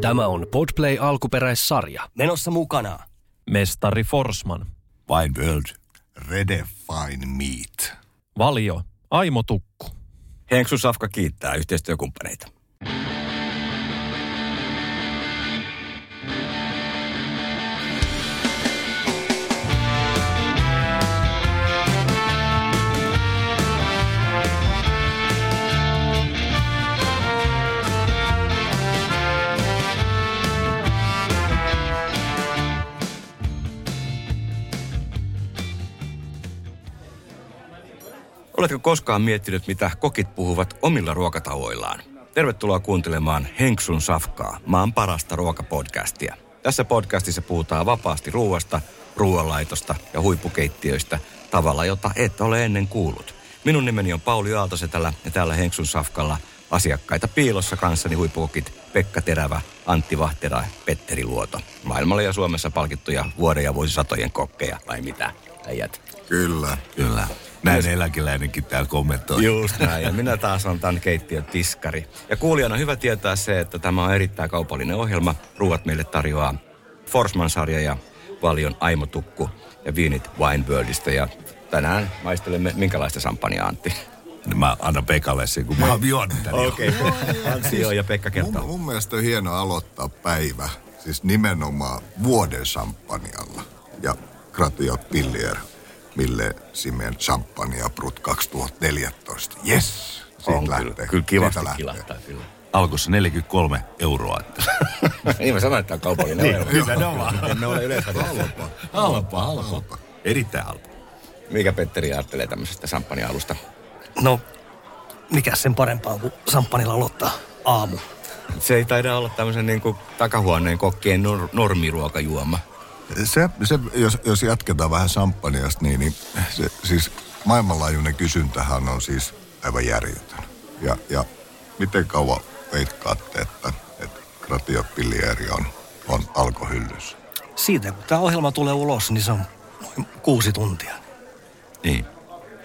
Tämä on Podplay alkuperäissarja. Menossa mukana. Mestari Forsman. Wine World. Redefine Meat. Valio. Aimo Tukku. Henksu Safka kiittää yhteistyökumppaneita. Oletko koskaan miettinyt, mitä kokit puhuvat omilla ruokatauoillaan? Tervetuloa kuuntelemaan Henksun Safkaa, maan parasta ruokapodcastia. Tässä podcastissa puhutaan vapaasti ruuasta, ruoanlaitosta ja huippukeittiöistä tavalla, jota et ole ennen kuullut. Minun nimeni on Pauli Aaltosetälä ja täällä Henksun Safkalla asiakkaita piilossa kanssani huippukokit Pekka Terävä, Antti Vahtera ja Petteri Luoto. Maailmalla ja Suomessa palkittuja vuoden ja vuosisatojen kokkeja, vai mitä, äijät? Kyllä, kyllä. Näin eläkeläinenkin täällä kommentoi. Just näin. Ja minä taas on tämän keittiön tiskari. Ja kuulijana on hyvä tietää se, että tämä on erittäin kaupallinen ohjelma. Ruuat meille tarjoaa Forsman-sarja ja Valion Aimo Tukku ja viinit Wine Worldista. Ja tänään maistelemme minkälaista sampania, Antti? Mä annan Pekalle sen, kun mä oon juonut jo. Okei. Okay. Antti joo ja Pekka kertoo. Mun, mun mielestä on hieno aloittaa päivä, siis nimenomaan vuoden champagnealla. Ja Gratiot Pillier, Mille Simen Champagne Brut 2014. Yes! Siitä On kyllä, lähtee. kyllä kivasti Siitä lähtee. kilahtaa kyllä. Alkossa 43 euroa. Niin mä sanoin, että tämä on kaupallinen ohjelma. Nimenomaan. Emme ole yleensä Halpa, halpa, halpa. Erittäin halpa. Mikä Petteri ajattelee tämmöisestä champagne-alusta? No, mikä sen parempaa kuin samppanilla aloittaa aamu. Se ei taida olla tämmöisen niin kuin takahuoneen kokkien nor- normiruokajuoma. Se, se jos, jos jatketaan vähän champagneasta, niin, niin se, siis maailmanlaajuinen kysyntähän on siis aivan järjetön. Ja, ja miten kauan veikkaatte, että, että Gratio Pillieri on, on alkohyllyssä? Siitä kun tämä ohjelma tulee ulos, niin se on noin kuusi tuntia. Niin.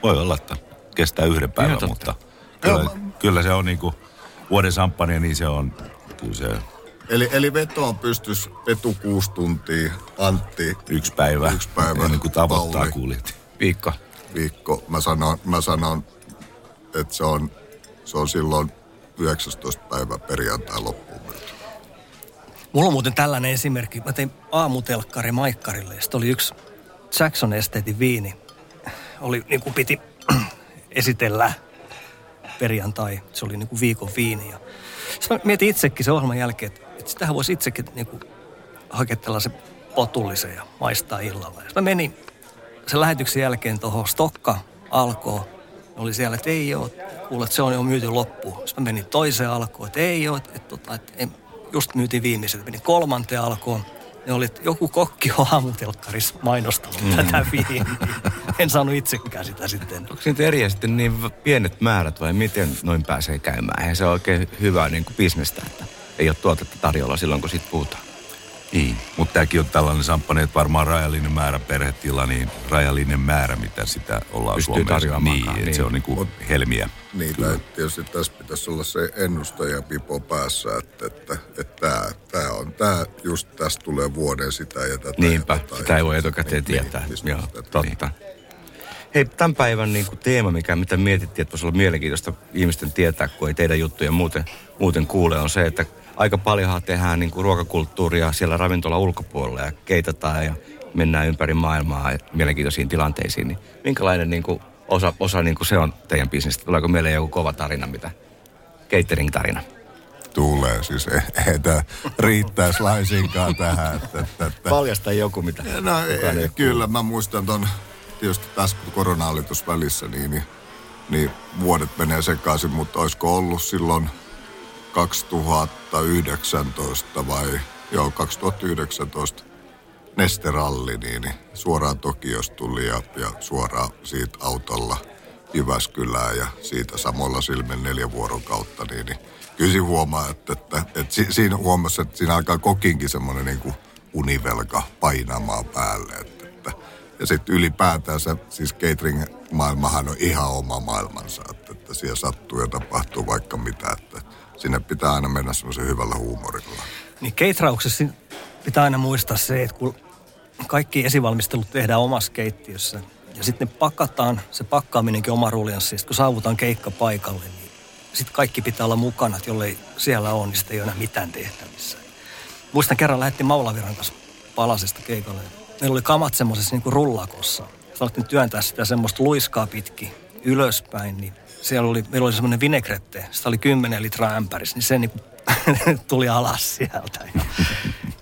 Voi olla, että kestää yhden päivän, mutta kyllä, kyllä se on niinku vuoden samppania, niin se on, kyllä se Eli, eli veto on pystys Petu kuusi tuntia, Antti yksi päivä, Yksi päivä. ennen kuin tavoittaa Pauli. kuulijat. Viikko. viikko. Mä sanon, mä sanon että se on, se on silloin 19. päivä perjantai loppuun. Mulla on muuten tällainen esimerkki. Mä tein aamutelkkari Maikkarille ja oli yksi Jackson Estatein viini. Oli niin kuin piti esitellä perjantai. Se oli niin kuin viikon viini. Ja sitten mä mietin itsekin sen ohjelman jälkeen, että, että sitähän voisi itsekin niin kuin hakea tällaisen potullisen ja maistaa illalla. Ja mä menin sen lähetyksen jälkeen tuohon Stokka alkoon. Oli siellä, että ei ole, kuule, että se on jo myyty loppuun. Sitten mä menin toiseen alkoon, että ei ole, että, että, että, että ei- just myytiin viimeiset. Menin kolmanteen alkoon. Ne oli, että joku kokki on aamutelkkarissa mainostanut mm. tätä viiniä. En saanut itsekään sitä sitten. Onko niitä eriä sitten niin pienet määrät vai miten noin pääsee käymään? Eihän se ole oikein hyvää niin kuin bisnestä, että ei ole tuotetta tarjolla silloin, kun siitä puhutaan. Niin, mutta tämäkin on tällainen samppani, että varmaan rajallinen määrä perhetila, niin rajallinen määrä, mitä sitä ollaan Pystyy Suomessa. tarjoamaankaan, Niin, että niin. se on niinku helmiä. Niin, tai tietysti tässä pitäisi olla se ennustaja pipo päässä, että, että, että tämä, tämä on, tämä just tästä tulee vuoden sitä ja tätä. Niinpä, ja tätä. sitä ei voi etukäteen Niin, tietää. niin, Joo, tätä. totta. Hei, tämän päivän niin kuin teema, mikä, mitä mietittiin, että voisi olla mielenkiintoista ihmisten tietää, kun ei teidän juttuja muuten, muuten kuule, on se, että aika paljonhan tehdään niin kuin ruokakulttuuria siellä ravintola ulkopuolella ja keitataan ja mennään ympäri maailmaa ja mielenkiintoisiin tilanteisiin. Niin minkälainen niin kuin osa, osa niin kuin se on teidän bisnestä? Tuleeko mieleen joku kova tarina, mitä? Catering-tarina. Tulee, siis ei, ei tämä riittäisi laisinkaan tähän. Että, että, että. Paljasta joku, mitä No ei kyllä, mä muistan ton, tietysti tässä kun korona oli välissä, niin, niin, niin vuodet menee sekaisin, mutta olisiko ollut silloin 2019 vai, joo 2019 Nesteralli, niin, niin suoraan Tokiosta tuli ja, ja suoraan siitä autolla Jyväskylään ja siitä samoilla silmin neljän vuoron kautta, niin, niin kyllä huomaa, että, että, että si, siinä huomasi, että siinä alkaa kokinkin semmoinen niin univelka painamaan päälle. Että, että, ja sitten ylipäätään se, siis catering-maailmahan on ihan oma maailmansa, että, että siellä sattuu ja tapahtuu vaikka mitä. Että sinne pitää aina mennä semmoisen hyvällä huumorilla. Niin keitrauksessa pitää aina muistaa se, että kun kaikki esivalmistelut tehdään omassa keittiössä ja sitten pakataan, se pakkaaminenkin oma ruljanssi, kun saavutaan keikka paikalle, niin sitten kaikki pitää olla mukana, että jollei siellä ole, niin sitten ei ole enää mitään tehtävissä. Muistan kerran lähetti Maulaviran kanssa palasesta keikalle. Meillä oli kamat semmoisessa niin rullakossa. Sitten alettiin työntää sitä semmoista luiskaa pitkin ylöspäin, niin siellä oli, meillä oli semmoinen vinegrette, sitä oli 10 litraa ämpärissä, niin se niin tuli alas sieltä. Ja,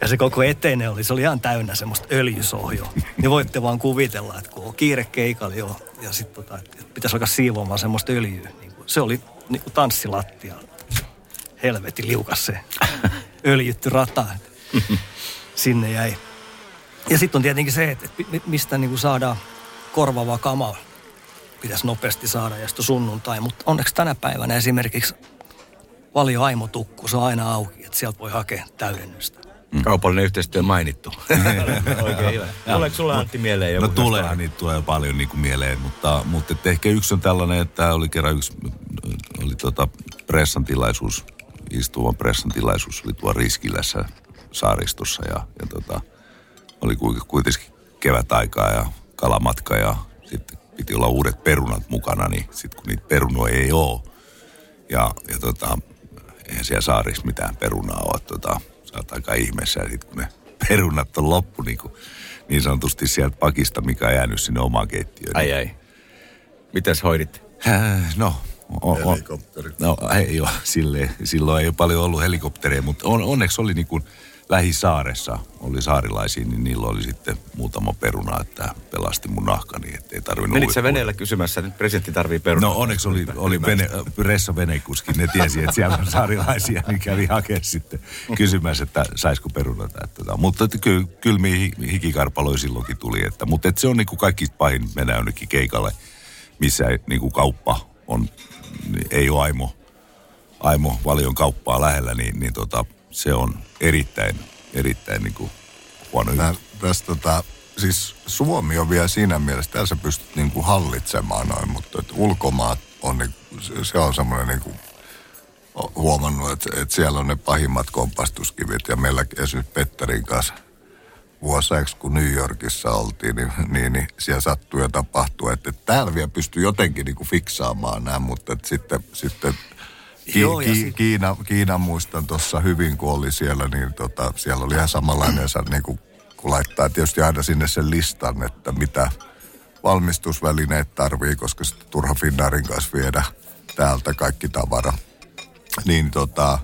ja se koko eteinen oli, se oli ihan täynnä semmoista öljysohjoa. Niin voitte vaan kuvitella, että kun on kiire keikalla jo, ja sitten tota, pitäisi alkaa siivoamaan semmoista öljyä. Niin kuin, se oli niin kuin tanssilattia. Helvetin liukas se öljytty rata. Sinne jäi. Ja sitten on tietenkin se, että mistä niin kuin saadaan korvaavaa kamaa pitäisi nopeasti saada ja sitten sunnuntai. Mutta onneksi tänä päivänä esimerkiksi Valio Aimotukku, se on aina auki, että sieltä voi hakea täydennystä. Mm. Kaupallinen yhteistyö mainittu. Oikein hyvä. Tuleeko sulla Antti mieleen joku? No tuleehan niitä tulee paljon niin kuin mieleen, mutta, mutta että ehkä yksi on tällainen, että oli kerran yksi, oli tota pressan tilaisuus, istuvan pressan tilaisuus oli tuo Riskilässä saaristossa ja, ja tota, oli kuitenkin kevät aikaa ja kalamatka ja piti olla uudet perunat mukana, niin sitten kun niitä perunoja ei ole, ja, ja tota, eihän siellä saarissa mitään perunaa ole, tota, sä oot aika ihmeessä, ja sitten kun ne perunat on loppu niin, kuin, niin sanotusti sieltä pakista, mikä on jäänyt sinne omaan keittiöön. Ai ai. Mitäs hoidit? Äh, no, on, Helikopteri. No ei ole, silleen, silloin ei ole paljon ollut helikoptereja, mutta on, onneksi oli niin kuin, lähisaaressa oli saarilaisia, niin niillä oli sitten muutama peruna, että pelasti mun nahkani, ettei tarvinnut... Menitkö sä veneellä kysymässä, että presidentti tarvii perunaa? No onneksi oli, oli vene, Ressa venekuski, ne tiesi, että siellä on saarilaisia, niin kävi hakemaan sitten kysymässä, että saisiko perunata. Että, tota, mutta että kyllä kylmiä hikikarpaloja silloinkin tuli, että, mutta että se on niin kuin kaikki pahin mennä jonnekin keikalle, missä niin kuin kauppa on, ei ole aimo, aimo valion kauppaa lähellä, niin, niin tota, se on erittäin, erittäin niin kuin huono Nää, tästä, tota, siis Suomi on vielä siinä mielessä, että sä pystyt niin kuin hallitsemaan noin, mutta että ulkomaat on, niin, se on semmoinen niin kuin, huomannut, että, että siellä on ne pahimmat kompastuskivit ja meillä esimerkiksi Petterin kanssa vuosaiksi, kun New Yorkissa oltiin, niin, niin, niin siellä sattui ja tapahtui, että, että täällä vielä pystyy jotenkin niin kuin fiksaamaan nämä, mutta että sitten, sitten Ki- Joo, ki- sit... Kiina, Kiina muistan tuossa hyvin, kun oli siellä, niin tota, siellä oli ihan samanlainen, niin kuin, kun laittaa tietysti aina sinne sen listan, että mitä valmistusvälineet tarvii, koska sitten turha Finnaarin kanssa viedä täältä kaikki tavara. Niin tota,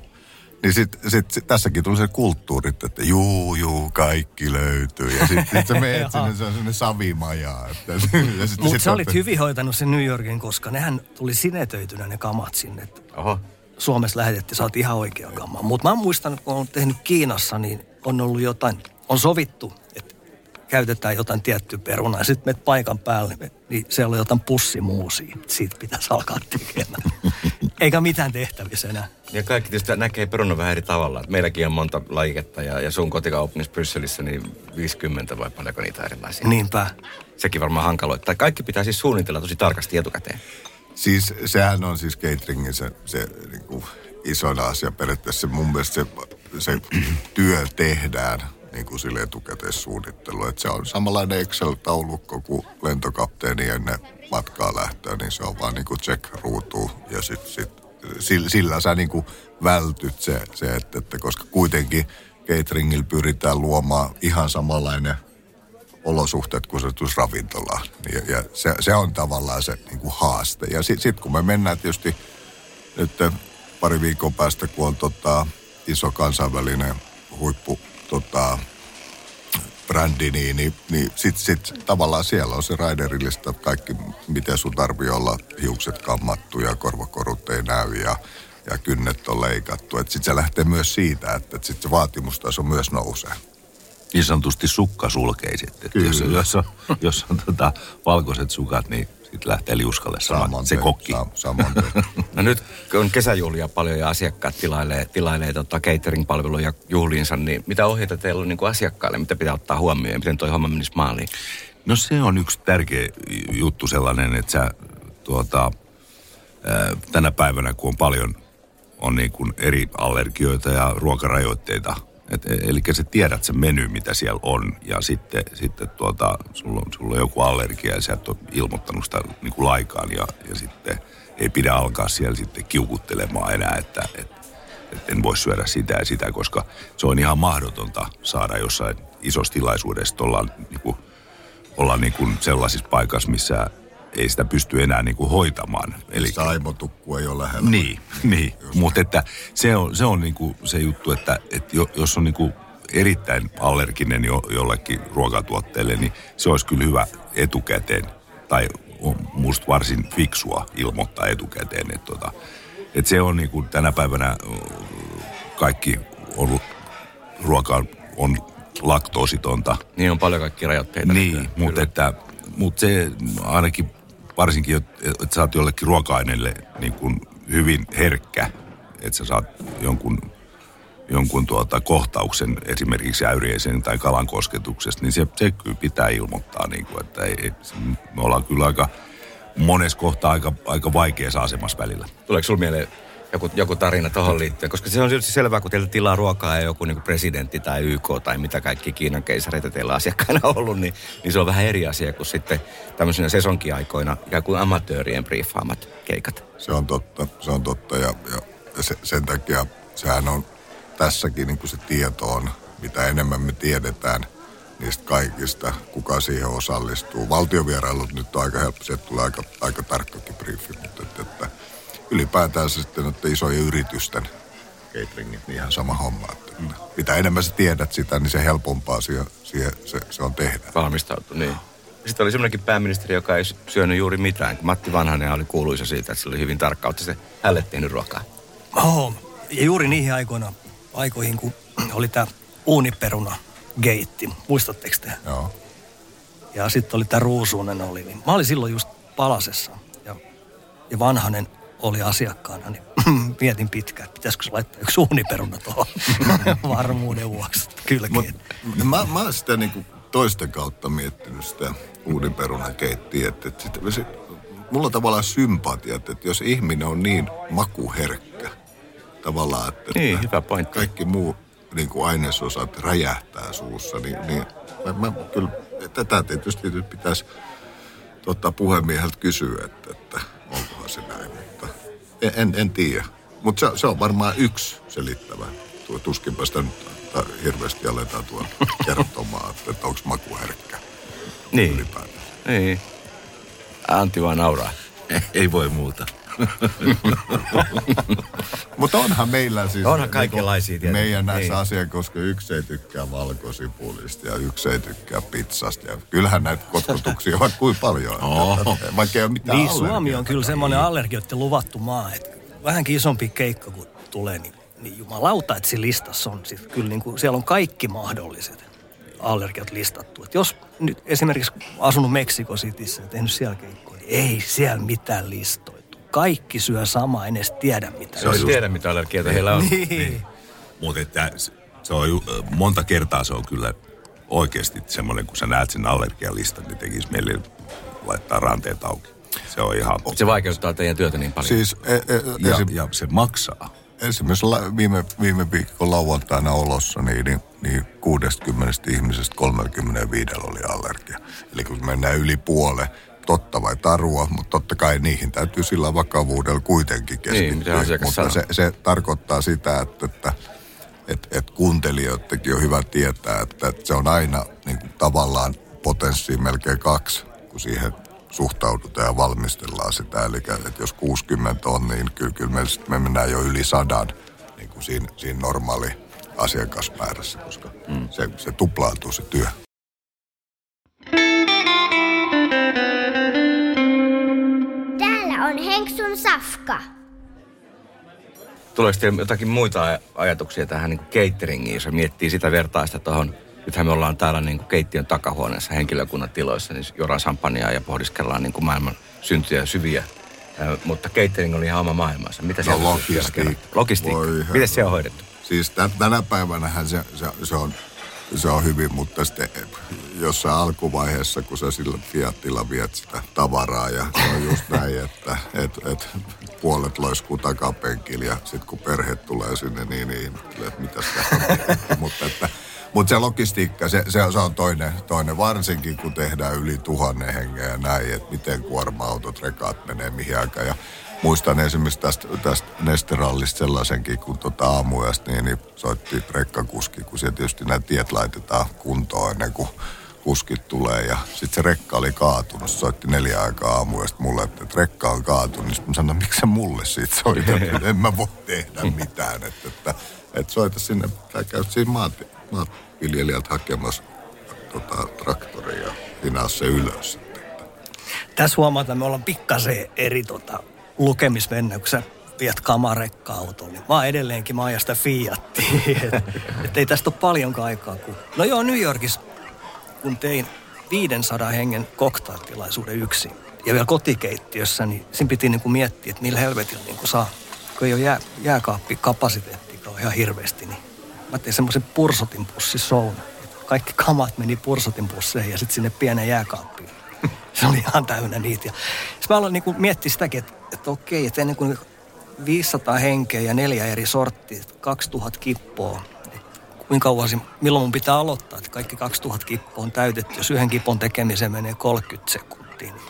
niin sit, sit, sit, tässäkin tuli se kulttuuri, että juu, juu, kaikki löytyy. Ja sitten sit sä meet sinne, se on sinne savimaja. Mutta sä olit hyvin hoitanut sen New Yorkin, koska nehän tuli sinetöitynä ne kamat sinne. Oho. Suomessa lähetettiin, sä oot ihan oikea kama. Mutta mä muistan, että kun on tehnyt Kiinassa, niin on ollut jotain, on sovittu, että käytetään jotain tiettyä perunaa. Ja sitten menet paikan päälle, niin siellä on jotain pussimuusia. Siitä pitäisi alkaa tekemään. Eikä mitään tehtävissä enää. Ja kaikki tietysti näkee perunan vähän eri tavalla. Meilläkin on monta lajiketta ja, ja sun kotikaupungissa Brysselissä niin 50 vai paljonko niitä erilaisia. Niinpä. Sekin varmaan hankaloittaa. Kaikki pitää siis suunnitella tosi tarkasti etukäteen. Siis sehän on siis cateringin se, se niin kuin isoin asia periaatteessa. Mun mielestä se, se työ tehdään niin kuin sille etukäteissuunnittelu. Että se on samanlainen Excel-taulukko kuin lentokapteeni ennen matkaa lähtöä, niin se on vaan niin kuin check ruutu ja sit, sit, sillä, sä niin kuin vältyt se, se että, että koska kuitenkin cateringillä pyritään luomaan ihan samanlainen olosuhteet kuin se tulisi ravintolaan. Ja, ja se, se, on tavallaan se niin kuin haaste. Ja sitten sit kun me mennään tietysti nyt pari viikon päästä, kun on tota, iso kansainvälinen huippu tota, brändi, niin, niin, niin sitten sit, tavallaan siellä on se raiderillista kaikki, miten sun tarvii olla hiukset kammattu ja korvakorut ei näy ja, ja kynnet on leikattu. Sitten se lähtee myös siitä, että, että sitten se vaatimustaso myös nousee niin sanotusti. Että jos, jos on, jos on tota, valkoiset sukat, niin sitten lähtee liuskalle sama, se kokki. Sa, no nyt on kesäjuhlia paljon ja asiakkaat tilailee, tilailee tota catering-palveluja juhliinsa, niin mitä ohjeita teillä on niin kuin asiakkaille, mitä pitää ottaa huomioon ja miten toi homma menisi maaliin? No se on yksi tärkeä juttu sellainen, että sä tuota, tänä päivänä kun on paljon on niin kuin eri allergioita ja ruokarajoitteita. Et, e- eli sä tiedät sen meny, mitä siellä on, ja sitten, sitten tuota, sulla, on, sulla on joku allergia ja sä et ole ilmoittanut sitä niin kuin laikaan, ja, ja sitten ei pidä alkaa siellä sitten kiukuttelemaan enää, että, että, että en voi syödä sitä ja sitä, koska se on ihan mahdotonta saada jossain isossa tilaisuudessa, ollaan, niin kuin, ollaan niin kuin sellaisissa paikassa, missä ei sitä pysty enää niin kuin hoitamaan. Eli sitä aimotukku ei ole lähellä. Niin, niin. mutta että se on, se, on niin kuin se juttu, että, että jos on niin kuin erittäin allerginen jo, jollekin ruokatuotteelle, niin se olisi kyllä hyvä etukäteen, tai on musta varsin fiksua ilmoittaa etukäteen, että, tota, että se on niin kuin tänä päivänä kaikki on, ruoka on laktoositonta. Niin on paljon kaikki rajoitteita. Niin, mutta, että, mutta se ainakin varsinkin, että sä oot jollekin ruoka-aineelle niin kuin hyvin herkkä, että sä saat jonkun, jonkun tuota kohtauksen esimerkiksi äyriäisen tai kalan kosketuksesta, niin se, se kyllä pitää ilmoittaa, niin kuin, että ei, me ollaan kyllä aika monessa kohtaa aika, aika vaikeassa asemassa välillä. Tuleeko sinulla mieleen joku, joku tarina tuohon liittyen? Koska se on tietysti selvää, kun teillä tilaa ruokaa ja joku niin presidentti tai YK tai mitä kaikki Kiinan keisareita teillä asiakkaina on ollut, niin, niin se on vähän eri asia kuin sitten tämmöisenä sesonkiaikoina ja kuin amatöörien briefaamat keikat. Se on totta, se on totta ja, ja se, sen takia sehän on tässäkin niin kuin se tieto on, mitä enemmän me tiedetään niistä kaikista, kuka siihen osallistuu. Valtiovierailut nyt on aika helppo, se tulee aika, aika tarkkakin briefi, mutta että, että ylipäätään se sitten että isojen yritysten cateringit, niin ihan sama homma. Että, mm. Mitä enemmän sä tiedät sitä, niin se helpompaa siihen, siihen se, se on tehdä. Valmistautu, niin. Sitten oli semmoinenkin pääministeri, joka ei syönyt juuri mitään. Matti Vanhanen oli kuuluisa siitä, että se oli hyvin tarkka. Olette se hälle tehnyt ruokaa? Oh, ja juuri niihin aikoina, aikoihin, kun oli tämä uuniperuna geitti. Muistatteko te? Joo. Ja sitten oli tämä ruusuunen oli. Niin mä olin silloin just palasessa. Ja, ja vanhanen oli asiakkaana, niin mietin pitkään, että pitäisikö se laittaa yksi uuniperuna tuohon varmuuden vuoksi kylkeen. mä, mä oon sitä niin toisten kautta miettinyt sitä uuniperunan keittiä, että, että sitä, se, mulla on tavallaan sympatia, että, että jos ihminen on niin makuherkkä, tavallaan, että, niin, että hyvä pointti. kaikki muu niin kuin ainesosat räjähtää suussa, niin, niin mä, mä kyllä, tätä tietysti pitäisi tota, puhemieheltä kysyä, että, että onkohan se näin, mutta en, en, en tiedä. Mutta se, se, on varmaan yksi selittävä. Tuo tuskinpä sitä nyt hirveästi aletaan tuon kertomaan, että, että onko maku herkkä. Niin. Ylipäätään. Niin. Antti vaan nauraa. Ei voi muuta. Mutta onhan meillä siis... Onhan kaikenlaisia niin Meidän näissä niin. asiassa, koska yksi ei tykkää valkosipulista ja yksi ei tykkää pizzasta. Ja kyllähän näitä kotkotuksia on kuin paljon. Oh. Vaikka ei ole mitään Niin, Suomi on kyllä semmoinen niin. allergioiden luvattu maa, että vähänkin isompi keikka kun tulee, niin, niin jumalauta, että siinä listassa on. Siis kyllä niin kuin, siellä on kaikki mahdolliset allergiat listattu. Et jos nyt esimerkiksi asunut Meksiko Cityssä ja tehnyt siellä keikkoja, niin ei siellä mitään listoja kaikki syö samaa, en edes tiedä mitä. Se on tiedä mitä allergioita heillä on. Niin. niin. Mutta että se on, monta kertaa se on kyllä oikeasti semmoinen, kun sä näet sen allergialistan, niin tekisi meille laittaa ranteet auki. Se on ihan... Se vaikeuttaa teidän työtä niin paljon. Siis, e, e, ja, esim... ja se maksaa. Esimerkiksi viime, viime viikon lauantaina olossa, niin, niin, niin 60 ihmisestä 35 oli allergia. Eli kun mennään yli puoleen, totta vai tarua, mutta totta kai niihin täytyy sillä vakavuudella kuitenkin niin, keskittyä. Niin, mutta se, se tarkoittaa sitä, että, että et, et kuuntelijoidenkin on hyvä tietää, että, että se on aina niin kuin, tavallaan potenssi melkein kaksi, kun siihen suhtaudutaan ja valmistellaan sitä. Eli että jos 60 on, niin kyllä, kyllä me, me mennään jo yli sadan niin kuin siinä, siinä normaali asiakasmäärässä, koska mm. se, se tuplaantuu se työ. Safka. Tuleeko teille jotakin muita ajatuksia tähän niin cateringiin, jos miettii sitä vertaista tuohon Nythän me ollaan täällä niin kuin keittiön takahuoneessa henkilökunnan tiloissa, niin juodaan champagnea ja pohdiskellaan niin kuin maailman syntyjä syviä. Äh, mutta catering oli ihan oma maailmansa. Mitä no, logistiikka. Logistiikka. Miten se on hoidettu? Siis tänä päivänä se, se, se on se on hyvin, mutta sitten jossain alkuvaiheessa, kun sä sillä Fiatilla viet sitä tavaraa ja se on just näin, että et, et puolet loiskuu takapenkillä ja sitten kun perhe tulee sinne, niin, niin että mitä sitä mutta että mutta se logistiikka, se, se, se on toinen, toinen, varsinkin kun tehdään yli tuhannen hengen ja näin, että miten kuorma-autot, rekat menee mihin aikaan. Ja muistan esimerkiksi tästä, tästä Nesterallista sellaisenkin, kun tota aamuyöstä niin, niin soitti rekkakuski, kun siellä tietysti nämä tiet laitetaan kuntoon ennen kuin kuskit tulee. Ja sitten se rekka oli kaatunut. Se soitti neljä aikaa aamuyöstä mulle, että, rekka on kaatunut. Niin mä sanoin, miksi sä mulle siitä soitat? en mä voi tehdä mitään. Että, että, että soita sinne, tai käy siinä maat, maanviljelijältä hakemassa tota, traktoria ja hinaa se ylös. Tässä huomataan, että me ollaan pikkasen eri tota, lukemisvenne, viet kamarekka-auton, niin mä oon edelleenkin, mä ajan sitä Fiattia. et, et ei tästä ole paljon aikaa. Kun... No joo, New Yorkissa, kun tein 500 hengen koktailtilaisuuden yksin, ja vielä kotikeittiössä, niin siinä piti niin kuin miettiä, että millä helvetillä niin kuin saa, kun ei ole jää, jääkaappikapasiteettia ihan hirveästi, niin mä tein semmoisen pursotin pussishown. Kaikki kamat meni pursotin pusseihin ja sitten sinne pienen jääkaappiin. Se oli ihan täynnä niitä. Sitten mä aloin niin miettiä sitäkin, että, että okei, että ennen kuin 500 henkeä ja neljä eri sorttia, 2000 kippoa, kuinka kauan, milloin mun pitää aloittaa, että kaikki 2000 kippoa on täytetty. Jos yhden kipon tekemiseen menee 30 sekuntia, niin,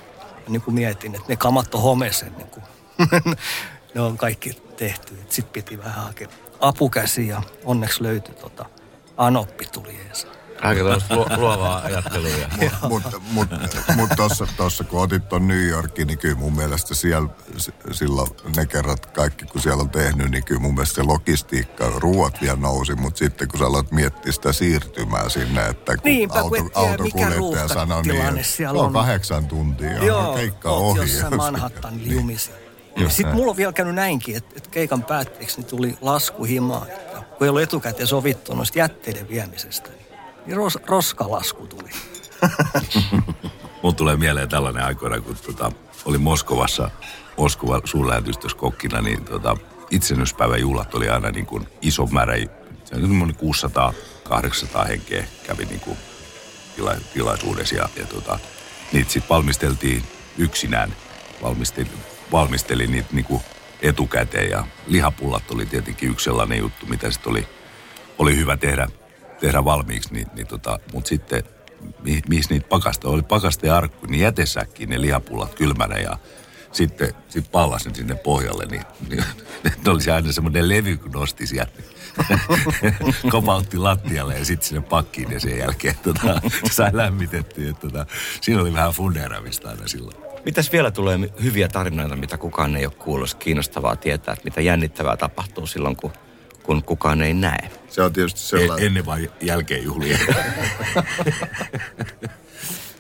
niin kuin mietin, että ne kamat on homesen, niin kuin ne on kaikki tehty. Sitten piti vähän hakea apukäsi ja onneksi löytyi tota, Anoppi tuli Eesa. Aika tällaista lu- luovaa ajattelua. Mutta mut, mut tuossa, tossa, kun otit tuon New Yorkin, niin kyllä mun mielestä siellä, silloin ne kerrat kaikki, kun siellä on tehnyt, niin kyllä mun mielestä se logistiikka, ruuat vielä nousi, mutta sitten kun sä aloit miettiä sitä siirtymää sinne, että kun Niinpä, auto, kun tiedä, autokuljettaja sanoi niin, että on, on kahdeksan tuntia, Joo, keikka ohi. jossain Manhattanin niin. jumissa. Sitten mulla on vielä käynyt näinkin, että, että keikan päätteeksi niin tuli lasku himaa, että kun ei ollut etukäteen sovittu noista jätteiden viemisestä, niin ros, roskalasku tuli. Mun tulee mieleen tällainen aikoina, kun tota, oli Moskovassa, Moskova suurlähetystössä kokkina, niin tota, itsenyspäivän juhlat oli aina niin kuin iso määrä, se oli 600-800 henkeä kävi niin kuin tila, tilaisuudessa ja, ja tota, niitä sitten valmisteltiin yksinään, valmisteli, valmisteli niitä niin kuin etukäteen ja lihapullat oli tietenkin yksi sellainen juttu, mitä sitten oli, oli hyvä tehdä tehdä valmiiksi, niin, niin tota, mutta sitten mi, missä niitä pakasta oli, pakasta ja arkku, niin jätesäkkiin ne lihapullat kylmänä ja sitten sit pallasin sinne pohjalle, niin, niin ne olisi aina semmoinen levy, kun nosti sieltä. Kopautti lattialle ja sitten sinne pakkiin ja sen jälkeen tota, sai lämmitettyä. Tota, siinä oli vähän fundeeramista aina silloin. Mitäs vielä tulee hyviä tarinoita, mitä kukaan ei ole kuullut? Kiinnostavaa tietää, että mitä jännittävää tapahtuu silloin, kun kun kukaan ei näe. Se on tietysti sellainen... ennen vai jälkeen juhlien?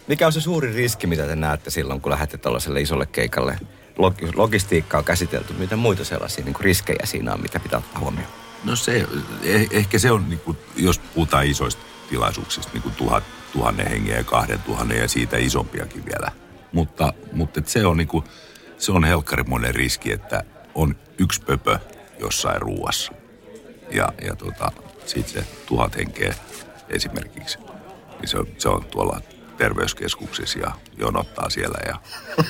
Mikä on se suuri riski, mitä te näette silloin, kun lähdette tällaiselle isolle keikalle? Logistiikka on käsitelty. Mitä muita sellaisia niin riskejä siinä on, mitä pitää ottaa huomioon? No se, eh, ehkä se on, niin kuin, jos puhutaan isoista tilaisuuksista, niin kuin tuhat, tuhannen hengen ja kahden tuhannen ja siitä isompiakin vielä. Mutta, mutta se on, niin kuin, se on helkkarimoinen riski, että on yksi pöpö jossain ruuassa ja, ja tota, sitten se tuhat henkeä esimerkiksi, niin se on, se on tuolla terveyskeskuksissa ja jonottaa siellä ja,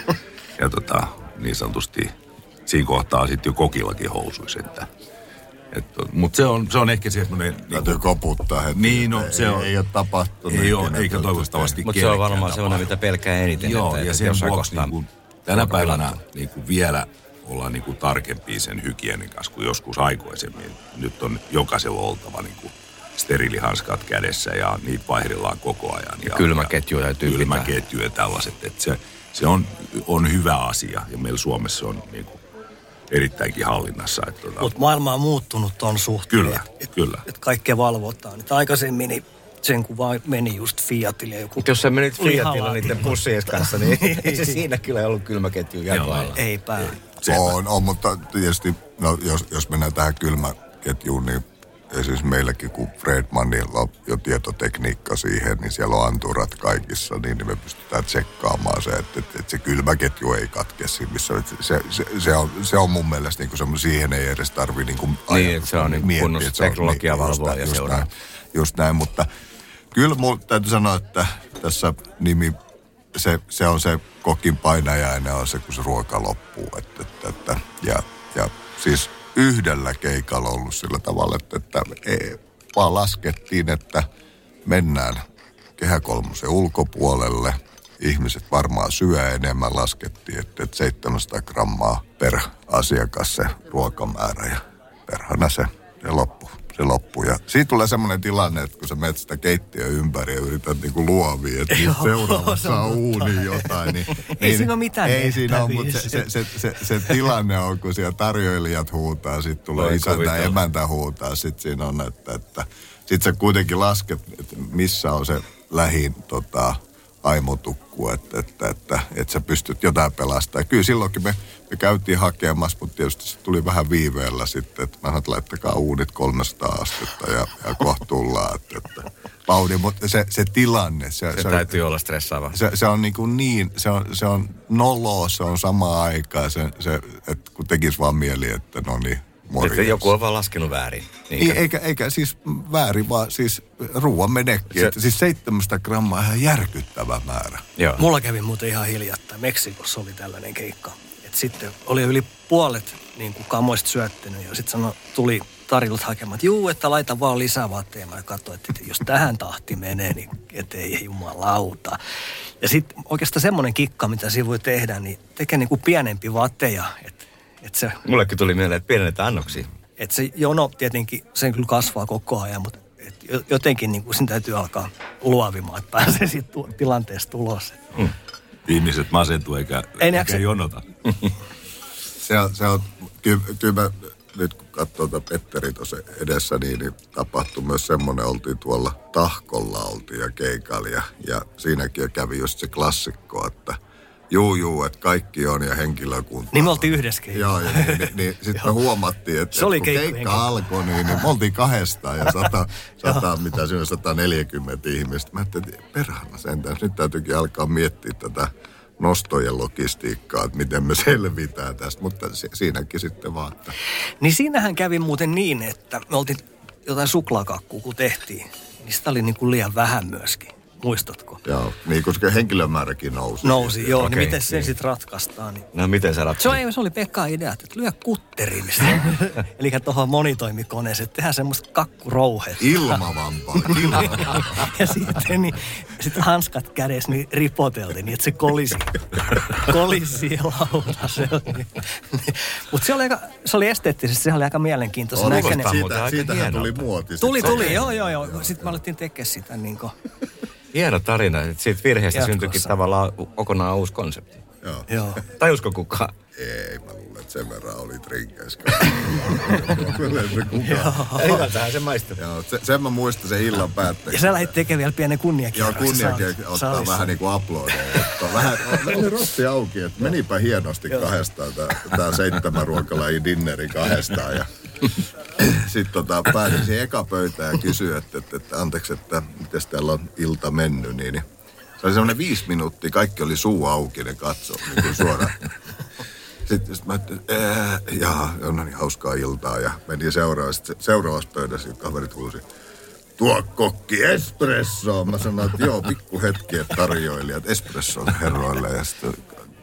ja tota, niin sanotusti siinä kohtaa sitten jo kokillakin housuissa, että mutta se on, se on ehkä semmoinen... Niin Täytyy koputtaa heti. Niin, no, se on, ei, ole tapahtunut. Ei ole, eikä toivottavasti Mutta se on varmaan semmoinen, mitä pelkää eniten. Joo, että, ja sen vuoksi niin kuin, tänä päivänä niin kuin vielä olla niin kuin tarkempia sen hygienin kanssa kuin joskus aikoisemmin. Nyt on jokaisella oltava niin kuin sterilihanskat kädessä ja niitä vaihdellaan koko ajan. Ja, kylmäketju ja Kylmäketju ja tällaiset. Että se se on, on hyvä asia ja meillä Suomessa on niin kuin erittäinkin hallinnassa. Että, tuota... Mutta maailma on muuttunut tuon suhteen. Kyllä, et, kyllä. Et kaikkea valvotaan. Et aikaisemmin niin sen kun vaan meni just Fiatille joku... Jos sä menit Fiatilla niiden pussien kanssa, niin ei se siinä kyllä ollut kylmäketju jakoilla. Ei pää. On, on, mutta tietysti no, jos, jos mennään tähän kylmäketjuun, niin esimerkiksi meilläkin, kun Fredmanilla on jo tietotekniikka siihen, niin siellä on anturat kaikissa, niin, niin me pystytään tsekkaamaan se, että, että, että se kylmäketju ei katke siinä, missä se, se, se, on, se on mun mielestä niin kuin siihen ei edes tarvitse niin kuin Niin, että se on niin miettiä, kunnossa teknologia niin, valvoa ja just Näin, just näin, mutta kyllä mun täytyy sanoa, että tässä nimi, se, se on se kokin painajainen on se, kun se ruoka loppuu. Että, että, että, ja, ja siis yhdellä keikalla ollut sillä tavalla, että, että ei, vaan laskettiin, että mennään kehäkolmosen ulkopuolelle. Ihmiset varmaan syö enemmän, laskettiin, että, että 700 grammaa per asiakas se ruokamäärä ja perhana se, se loppuu se loppuu. Ja siitä tulee semmoinen tilanne, että kun sä menet sitä keittiön ympäri ja yrität niinku luovia, että Joo, nyt seuraava se on uuni jotain. Niin, Ei siinä ole mitään Ei siinä ole, mutta se, se, se, se, se, tilanne on, kun siellä tarjoilijat huutaa, sitten tulee Voi isäntä ja emäntä huutaa, sitten siinä on, että, että sitten sä kuitenkin lasket, että missä on se lähin tota, aimotukku, että, että, että, että sä pystyt jotain pelastamaan. Kyllä silloinkin me, me käytiin hakemassa, mutta tietysti se tuli vähän viiveellä sitten, että mä sanoin, että laittakaa uunit 300 astetta ja, ja kohta tullaan. Että, että, Pauli, mutta se, se tilanne, se, Se, se, täytyy olla stressaava. se, se on niin, kuin niin se on, se on noloa, se on samaan aikaan, se, se, että kun tekisi vaan mieli, että no niin, morjens. Että joku on vaan laskenut väärin. Ei, Niin, eikä, eikä siis väärin, vaan siis ruoan menekki. Se- siis 700 grammaa on ihan järkyttävä määrä. Joo. Mulla kävi muuten ihan hiljattain. Meksikossa oli tällainen keikka. Et sitten oli yli puolet niin kuin kamoista syöttänyt ja sitten sano, tuli Tarilta hakemaan, että juu, että laita vaan lisää vaatteja. Mä katsoin, että jos tähän tahti menee, niin ettei jumalauta. Ja sitten oikeastaan semmoinen kikka, mitä siinä voi tehdä, niin tekee niin kuin pienempi vaatteja. Että et se, Mullekin tuli mieleen, että pienennetään annoksia. et se jono tietenkin, sen kyllä kasvaa koko ajan, mutta et jo- jotenkin niin kuin sen täytyy alkaa luovimaan, että pääsee siitä tu- tilanteesta ulos. Ihmiset masentuu eikä, Ei eikä jaksa- jonota. Se on, se on kyllä, kyllä mä, nyt kun katsoo tuota Petteri tuossa edessä, niin, niin tapahtui myös semmoinen, oltiin tuolla Tahkolla oltiin ja keikalla ja, ja siinäkin kävi just se klassikko, että juu, juu, että kaikki on ja henkilökunta. Niin me oltiin yhdessä keikalla. Joo, niin, niin, niin sitten me huomattiin, että, Se oli kun keikka keikka. alkoi, niin, niin me oltiin kahdestaan ja sata, sata mitä siinä on, 140 ihmistä. Mä ajattelin, että perhana sentään, nyt täytyykin alkaa miettiä tätä nostojen logistiikkaa, että miten me selvitään tästä, mutta si- siinäkin sitten vaan, että Niin siinähän kävi muuten niin, että me oltiin jotain suklaakakkua, kun tehtiin. Niin sitä oli niin kuin liian vähän myöskin. Muistatko? joo, niin koska henkilömääräkin nousi. Nousi, joo. Okei, niin miten sen niin. sitten ratkaistaan? Niin. No miten Se, ratkaisit? oli, se oli Pekka idea, että lyö kutteriin. Eli tuohon monitoimikoneeseen, että tehdään semmoista kakkurouhetta. Ilmavampaa, ja sitten niin, sit hanskat kädessä niin ripoteltiin niin, että se kolisi, kolisi siihen lautasella. Mutta se oli, aika, se oli esteettisesti, se oli aika mielenkiintoista. Oli, siitä, aika siitähän hienolta. tuli muoti. Tuli, sitten. tuli, joo, joo, joo. Sitten me alettiin tekemään sitä niin kuin, Hieno tarina. että Siitä virheestä Jatkossa. syntyikin tavallaan kokonaan uusi konsepti. Joo. joo. Tajusko kukaan? Ei, mä luulen, että sen verran oli trinkeissä. Kukaan. Hyvältähän se maistuu. Joo, se, sen mä muistan sen illan päätteeksi. Ja sä lähdit tekemään vielä pienen Joo, kunniakierroksen. kunniakin saalis- ottaa saalissa. vähän niin kuin uploadeja. Ottaa vähän, oli rossi auki, että menipä hienosti kahdestaan tämä seitsemän ruokalajin dinneri kahdestaan. Ja sitten tota, pääsin siihen eka pöytään ja kysyin, että, että, että anteeksi, että miten täällä on ilta mennyt, niin, niin se oli semmoinen viisi minuuttia, kaikki oli suu auki, ne katsoi niin suoraan. Sitten sit mä että on niin hauskaa iltaa ja menin seuraavassa, seuraavassa pöydässä kaverit huusi, tuo kokki espressoa. Mä sanoin, että joo, pikku hetki, että tarjoilijat espresson herroille. Ja sitten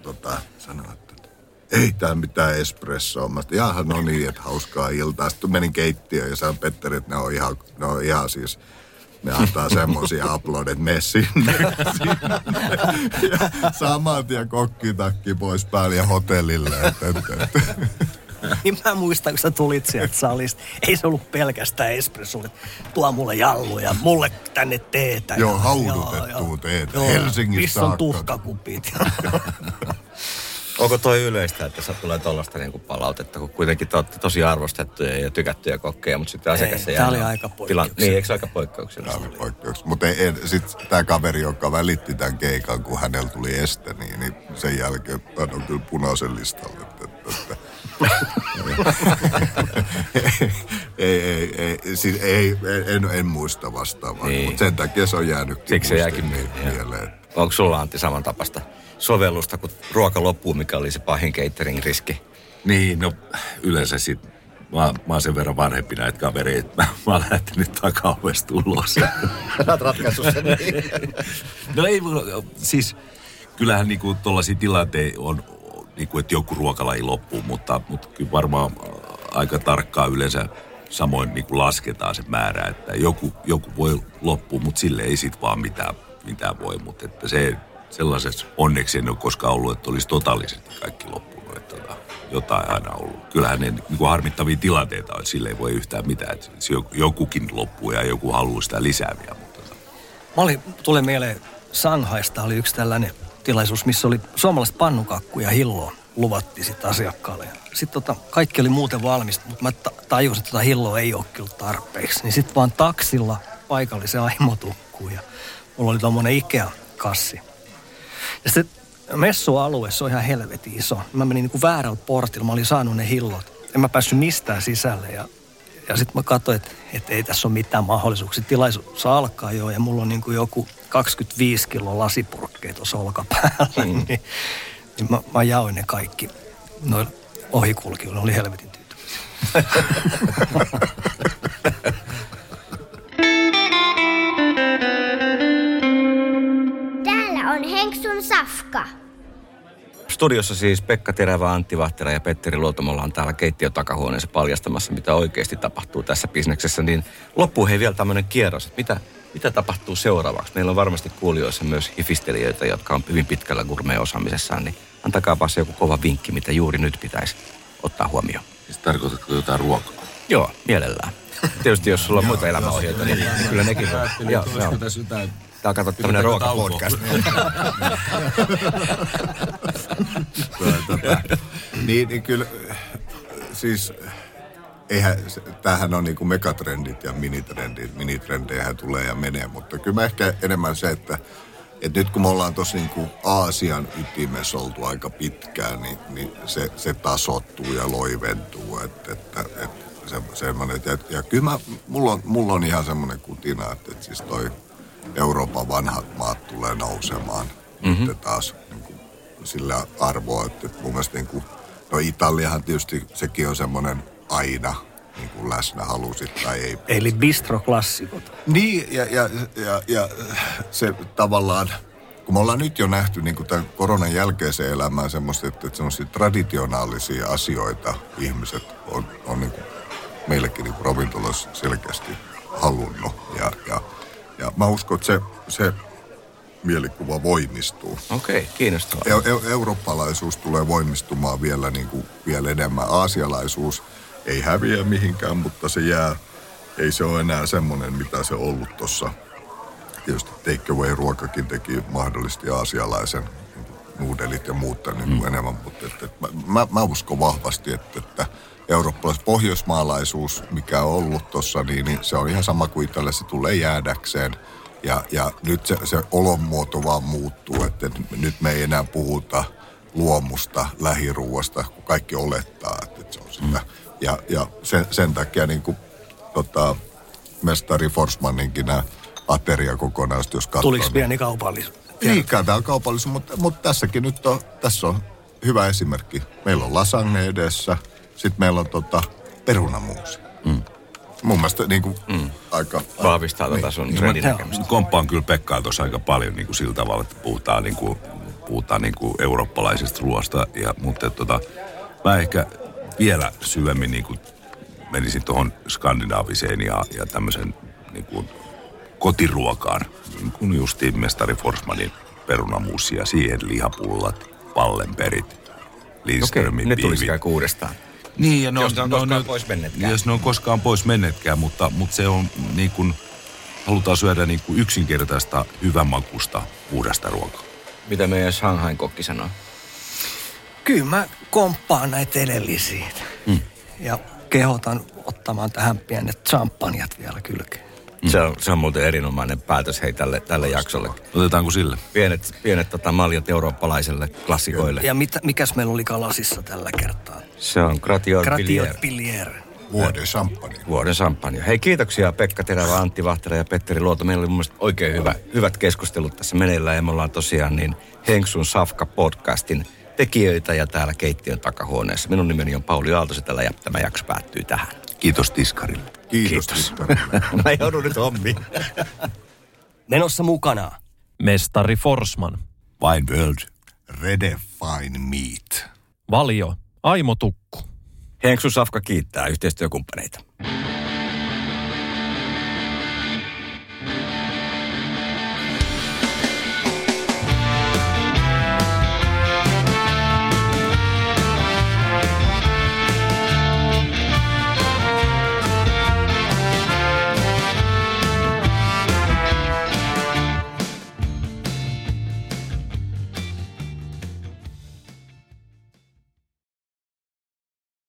tota, sanoin, että ei tää mitään espressoa. Mä sanoin, jaha, no niin, että hauskaa iltaa. Sitten menin keittiöön ja sanoin Petteri, että ne on ihan, ne on ihan siis ne antaa semmosia uploadeja, mene sinne. sinne. Ja saman tien kokkitakki pois päälle ja hotellille. Niin mä muistan, kun sä tulit sieltä salista. Ei se ollut pelkästään espresso, tuo mulle jalluja, mulle tänne teetä. Joo, haudutettua teetä. Joo, Helsingistä Missä on tuhkakupit? Onko toi yleistä, että sä tulee tollasta niinku palautetta, kun kuitenkin te olette tosi arvostettuja ja tykättyjä kokkeja, mutta sitten asiakas Ei, aina oli aika poikkeuksellista. Niin, eikö se aika poikkeuksellista? Tämä oli poikkeus. Mutta sitten tämä kaveri, joka välitti tämän keikan, kun hänellä tuli este, niin, niin sen jälkeen hän on kyllä punaisen listalla. Että, että, että. ei, ei, ei, siis ei, en, en muista vastaavaa, Niin. mutta sen takia se on jäänyt Siksi se jääkin mieleen. Onko sulla Antti samantapasta sovellusta, kun ruoka loppuu, mikä oli se pahin catering-riski? Niin, no yleensä sit mä, mä oon sen verran vanhempi näitä kavereita, mä, mä oon lähtenyt takaovesta ulos. Sä oot ratkaissut sen niin. no ei siis kyllähän niinku tollaisia tilanteita on, niinku, että joku ruokalaji loppuu, mutta, mutta kyllä varmaan aika tarkkaan yleensä samoin niinku lasketaan se määrä, että joku, joku voi loppua, mutta sille ei sit vaan mitään, mitään voi, mutta että se sellaisessa onneksi en ole koskaan ollut, että olisi totaalisesti kaikki loppunut, että tota, jotain aina ollut. Kyllähän ne niin kuin harmittavia tilanteita on, että sille ei voi yhtään mitään, että jokukin loppuu ja joku haluaa sitä lisää vielä, mutta tota. Mä olin, tulee mieleen, Sanghaista oli yksi tällainen tilaisuus, missä oli suomalaiset pannukakku ja hilloa luvattiin sitten asiakkaalle. Sitten tota, kaikki oli muuten valmista, mutta mä ta- tajusin, että tota hilloa ei ole kyllä tarpeeksi. Niin sitten vaan taksilla paikallisen aimotukkuun ja mulla oli tuommoinen Ikea-kassi. Ja se messualue, se on ihan helvetin iso. Mä menin niin kuin väärällä portilla, mä olin saanut ne hillot. En mä päässyt mistään sisälle ja, ja sitten mä katsoin, että, että ei tässä ole mitään mahdollisuuksia. Tilaisuus alkaa jo ja mulla on niin kuin joku 25 kilo lasipurkkeja tuossa olkapäällä. Mm. niin, niin mä, mä jaoin ne kaikki noilla ohikulkijoilla. oli helvetin tyytyväisiä. Safka. Studiossa siis Pekka Terävä, Antti Vahtera ja Petteri Luotomolla on täällä keittiön takahuoneessa paljastamassa, mitä oikeasti tapahtuu tässä bisneksessä. Niin loppuu hei vielä tämmöinen kierros, että mitä, mitä tapahtuu seuraavaksi. Meillä on varmasti kuulijoissa myös hifistelijöitä, jotka on hyvin pitkällä gourmet-osaamisessaan, niin antakaapa se joku kova vinkki, mitä juuri nyt pitäisi ottaa huomioon. Siis tarkoitatko jotain ruokaa? Joo, mielellään. Tietysti jos sulla on muita elämäohjeita, niin kyllä nekin on. Joo, joo. tässä jotain Tää on kato tämmönen ruokapodcast. tota, niin, niin kyllä, siis eihän, tämähän on niinku megatrendit ja minitrendit. Minitrendejähän tulee ja menee, mutta kyllä mä ehkä enemmän se, että, että nyt kun me ollaan tuossa niinku Aasian ytimessä oltu aika pitkään, niin, niin se, se tasottuu ja loiventuu. Että, että, että se, semmoinen, ja, ja kyllä mä, mulla, on, mulla on ihan semmoinen kutina, että, että siis toi Euroopan vanhat maat tulee nousemaan mm-hmm. nyt taas niin kuin, sillä arvoa, että, että mun mielestä niin kuin, no Italiahan tietysti sekin on semmoinen aina niin kuin läsnä halusit tai ei. Eli bistroklassikot. Niin, ja, ja, ja, ja se tavallaan, kun me ollaan nyt jo nähty niin kuin tämän koronan jälkeiseen elämään semmoista, että, että semmoisia traditionaalisia asioita ihmiset on, on niin kuin meillekin niin kuin ravintolassa selkeästi halunnut. Ja, ja, ja mä uskon, että se, se mielikuva voimistuu. Okei, okay, kiinnostavaa. Eu- eu- eurooppalaisuus tulee voimistumaan vielä, niin kuin, vielä enemmän. Aasialaisuus ei häviä mihinkään, mutta se jää, ei se ole enää semmoinen, mitä se ollut tuossa. Tietysti takeaway-ruokakin teki mahdollisesti aasialaisen nuudelit ja muut niin mm. enemmän, mutta että, että mä, mä, mä uskon vahvasti, että, että eurooppalais pohjoismaalaisuus, mikä on ollut tuossa, niin, niin se on ihan sama kuin Italia, se tulee jäädäkseen. Ja, ja nyt se, se olonmuoto vaan muuttuu, että nyt me ei enää puhuta luomusta, lähiruuasta, kun kaikki olettaa, että se on sitä. Ja, ja sen, sen takia niin kuin, tota, mestari Forsmaninkin nämä ateriakokonaisuudet, jos katsoo. Tuliko niin- pieni kaupallisuus? Niinkään tämä on kaupallisuus, mutta, mutta tässäkin nyt on, tässä on hyvä esimerkki. Meillä on lasagne edessä, sitten meillä on tota, perunamuusi. Mm. Mun mielestä niin kuin, mm. aika... Vahvistaa tota sun trendinäkemystä. Komppaan kyllä Pekkaa tuossa aika paljon niin kuin sillä tavalla, että puhutaan, niin kuin, puhutaan niin kuin eurooppalaisesta ruoasta. Ja, mutta tota, mä ehkä vielä syvemmin niin kuin menisin tuohon skandinaaviseen ja, ja tämmöisen niin kuin kotiruokaan. Niin kuin justiin mestari Forsmanin perunamuusi ja siihen lihapullat, pallenperit, Okei, Lindströmin ne tulisi biivit. Niin, ja ne Jos ne on koskaan nyt- pois menneetkään. Jos ne on koskaan pois mennetkään, mutta, mutta se on niin kuin, halutaan syödä niin kuin yksinkertaista, hyvänmakusta, puhdasta ruokaa. Mitä meidän Shanghain kokki sanoo? Kyllä mä komppaan näitä edellisiä. Mm. Ja kehotan ottamaan tähän pienet champanjat vielä kylkeen. Mm. Se, on, se on muuten erinomainen päätös hei tälle, tälle jaksolle. Otetaanko sille? Pienet, pienet tota, maljat eurooppalaiselle klassikoille. Ja mitä, mikäs meillä oli kalasissa tällä kertaa? Se on Gratiot. Gratiot Pilier. Vuoden champagne. Vuoden champagne. Hei kiitoksia Pekka Terävä, Antti Vahtera ja Petteri Luoto. Meillä oli mun mielestä oikein hyvä, hyvät keskustelut tässä meneillään ja me ollaan tosiaan niin Henksun Safka podcastin tekijöitä ja täällä keittiön takahuoneessa. Minun nimeni on Pauli Aaltosetälä ja tämä jakso päättyy tähän. Kiitos Tiskarille. Kiitos. Kiitos. Kiitos. Mä joudun nyt hommiin. Menossa mukana. Mestari Forsman. Wine World. Redefine meat. Valio. Aimo Tukku. Henksu Safka kiittää yhteistyökumppaneita.